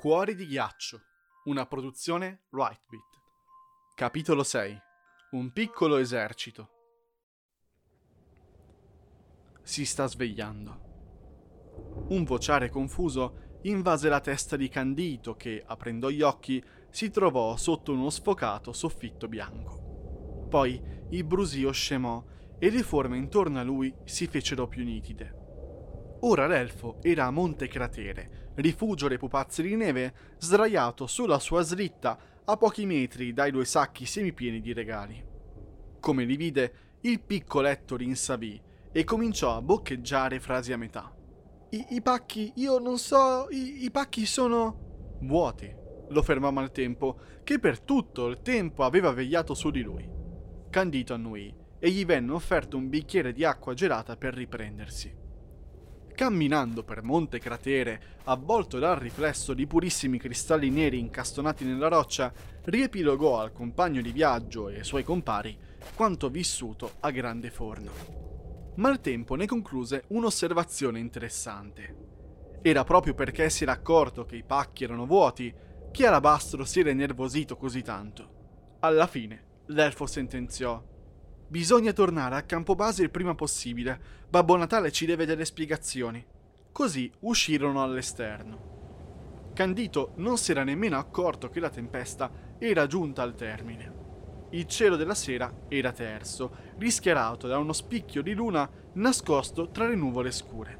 Cuori di ghiaccio, una produzione Rightbit. Capitolo 6. Un piccolo esercito. Si sta svegliando. Un vociare confuso invase la testa di Candito che, aprendo gli occhi, si trovò sotto uno sfocato soffitto bianco. Poi il brusio scemò e le forme intorno a lui si fecero più nitide. Ora l'elfo era a Monte Cratere, rifugio dei pupazzi di neve, sdraiato sulla sua slitta a pochi metri dai due sacchi semipieni di regali. Come li vide, il piccoletto rinsavì e cominciò a boccheggiare frasi a metà. I, i pacchi, io non so, i, i pacchi sono... vuoti, lo fermò Maltempo, che per tutto il tempo aveva vegliato su di lui. Candito annuì e gli venne offerto un bicchiere di acqua gelata per riprendersi. Camminando per Monte Cratere, avvolto dal riflesso di purissimi cristalli neri incastonati nella roccia, riepilogò al compagno di viaggio e ai suoi compari quanto vissuto a Grande Forno. Maltempo ne concluse un'osservazione interessante. Era proprio perché si era accorto che i pacchi erano vuoti che Alabastro si era innervosito così tanto. Alla fine, l'elfo sentenziò Bisogna tornare a Campobase il prima possibile. Babbo Natale ci deve delle spiegazioni. Così uscirono all'esterno. Candito non si era nemmeno accorto che la tempesta era giunta al termine. Il cielo della sera era terso, rischiarato da uno spicchio di luna nascosto tra le nuvole scure.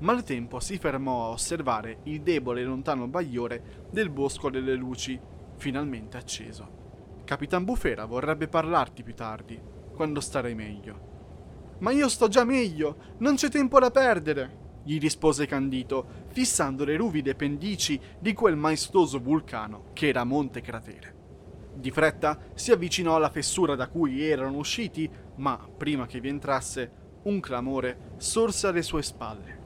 Maltempo si fermò a osservare il debole e lontano bagliore del bosco delle luci, finalmente acceso. Capitan Bufera vorrebbe parlarti più tardi, quando starai meglio. Ma io sto già meglio, non c'è tempo da perdere, gli rispose Candito, fissando le ruvide pendici di quel maestoso vulcano che era Monte Cratere. Di fretta si avvicinò alla fessura da cui erano usciti, ma prima che vi entrasse, un clamore sorse alle sue spalle.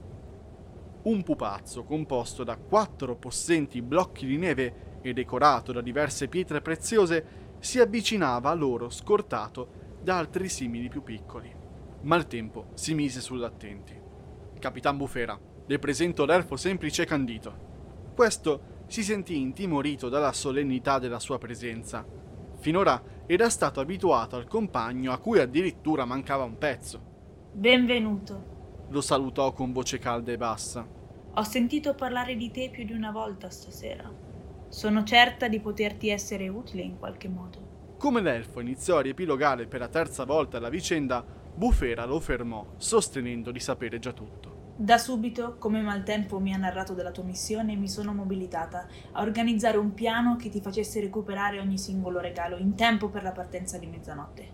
Un pupazzo composto da quattro possenti blocchi di neve e decorato da diverse pietre preziose si avvicinava a loro scortato da altri simili più piccoli. Maltempo si mise sull'attenti. Capitan Bufera, le presento l'elfo semplice e candito. Questo si sentì intimorito dalla solennità della sua presenza. Finora era stato abituato al compagno a cui addirittura mancava un pezzo. Benvenuto. Lo salutò con voce calda e bassa. Ho sentito parlare di te più di una volta stasera. Sono certa di poterti essere utile in qualche modo. Come l'elfo iniziò a riepilogare per la terza volta la vicenda, Bufera lo fermò, sostenendo di sapere già tutto. Da subito, come Maltempo mi ha narrato della tua missione, mi sono mobilitata a organizzare un piano che ti facesse recuperare ogni singolo regalo in tempo per la partenza di mezzanotte.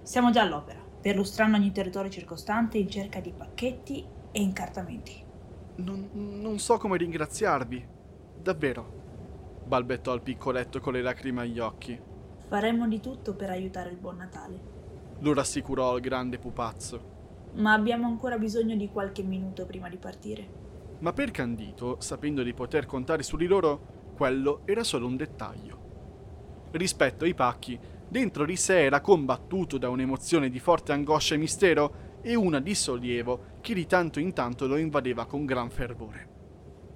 Siamo già all'opera, perlustrando ogni territorio circostante in cerca di pacchetti e incartamenti. Non, non so come ringraziarvi. Davvero. balbettò il piccoletto con le lacrime agli occhi. Faremo di tutto per aiutare il buon Natale. Lo rassicurò il grande pupazzo. Ma abbiamo ancora bisogno di qualche minuto prima di partire. Ma per Candito, sapendo di poter contare su di loro, quello era solo un dettaglio. Rispetto ai pacchi, dentro di sé era combattuto da un'emozione di forte angoscia e mistero e una di sollievo che di tanto in tanto lo invadeva con gran fervore.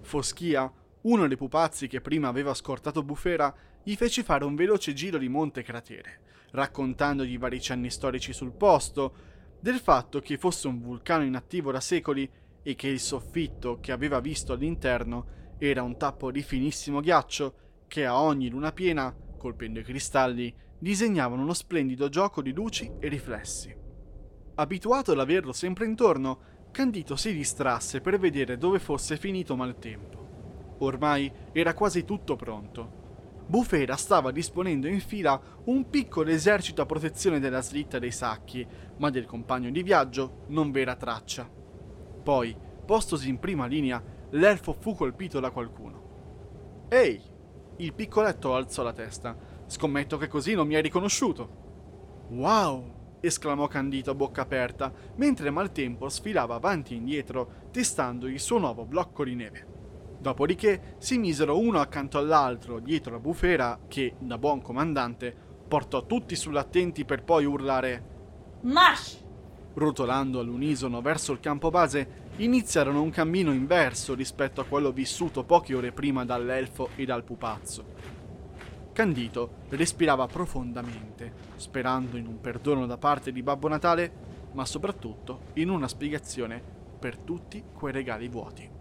Foschia, uno dei pupazzi che prima aveva scortato Bufera, gli fece fare un veloce giro di Monte Cratere, raccontandogli vari cenni storici sul posto, del fatto che fosse un vulcano inattivo da secoli e che il soffitto che aveva visto all'interno era un tappo di finissimo ghiaccio che a ogni luna piena, colpendo i cristalli, disegnavano uno splendido gioco di luci e riflessi. Abituato ad averlo sempre intorno, Candito si distrasse per vedere dove fosse finito Maltempo. Ormai era quasi tutto pronto Bufera stava disponendo in fila un piccolo esercito a protezione della slitta dei sacchi, ma del compagno di viaggio non v'era traccia. Poi, postosi in prima linea, l'elfo fu colpito da qualcuno. Ehi! Il piccoletto alzò la testa. Scommetto che così non mi hai riconosciuto. Wow! esclamò Candito a bocca aperta, mentre Maltempo sfilava avanti e indietro, testando il suo nuovo blocco di neve. Dopodiché si misero uno accanto all'altro dietro la bufera che, da buon comandante, portò tutti sull'attenti per poi urlare Marsh! Rotolando all'unisono verso il campo base, iniziarono un cammino inverso rispetto a quello vissuto poche ore prima dall'elfo e dal pupazzo. Candito respirava profondamente, sperando in un perdono da parte di Babbo Natale, ma soprattutto in una spiegazione per tutti quei regali vuoti.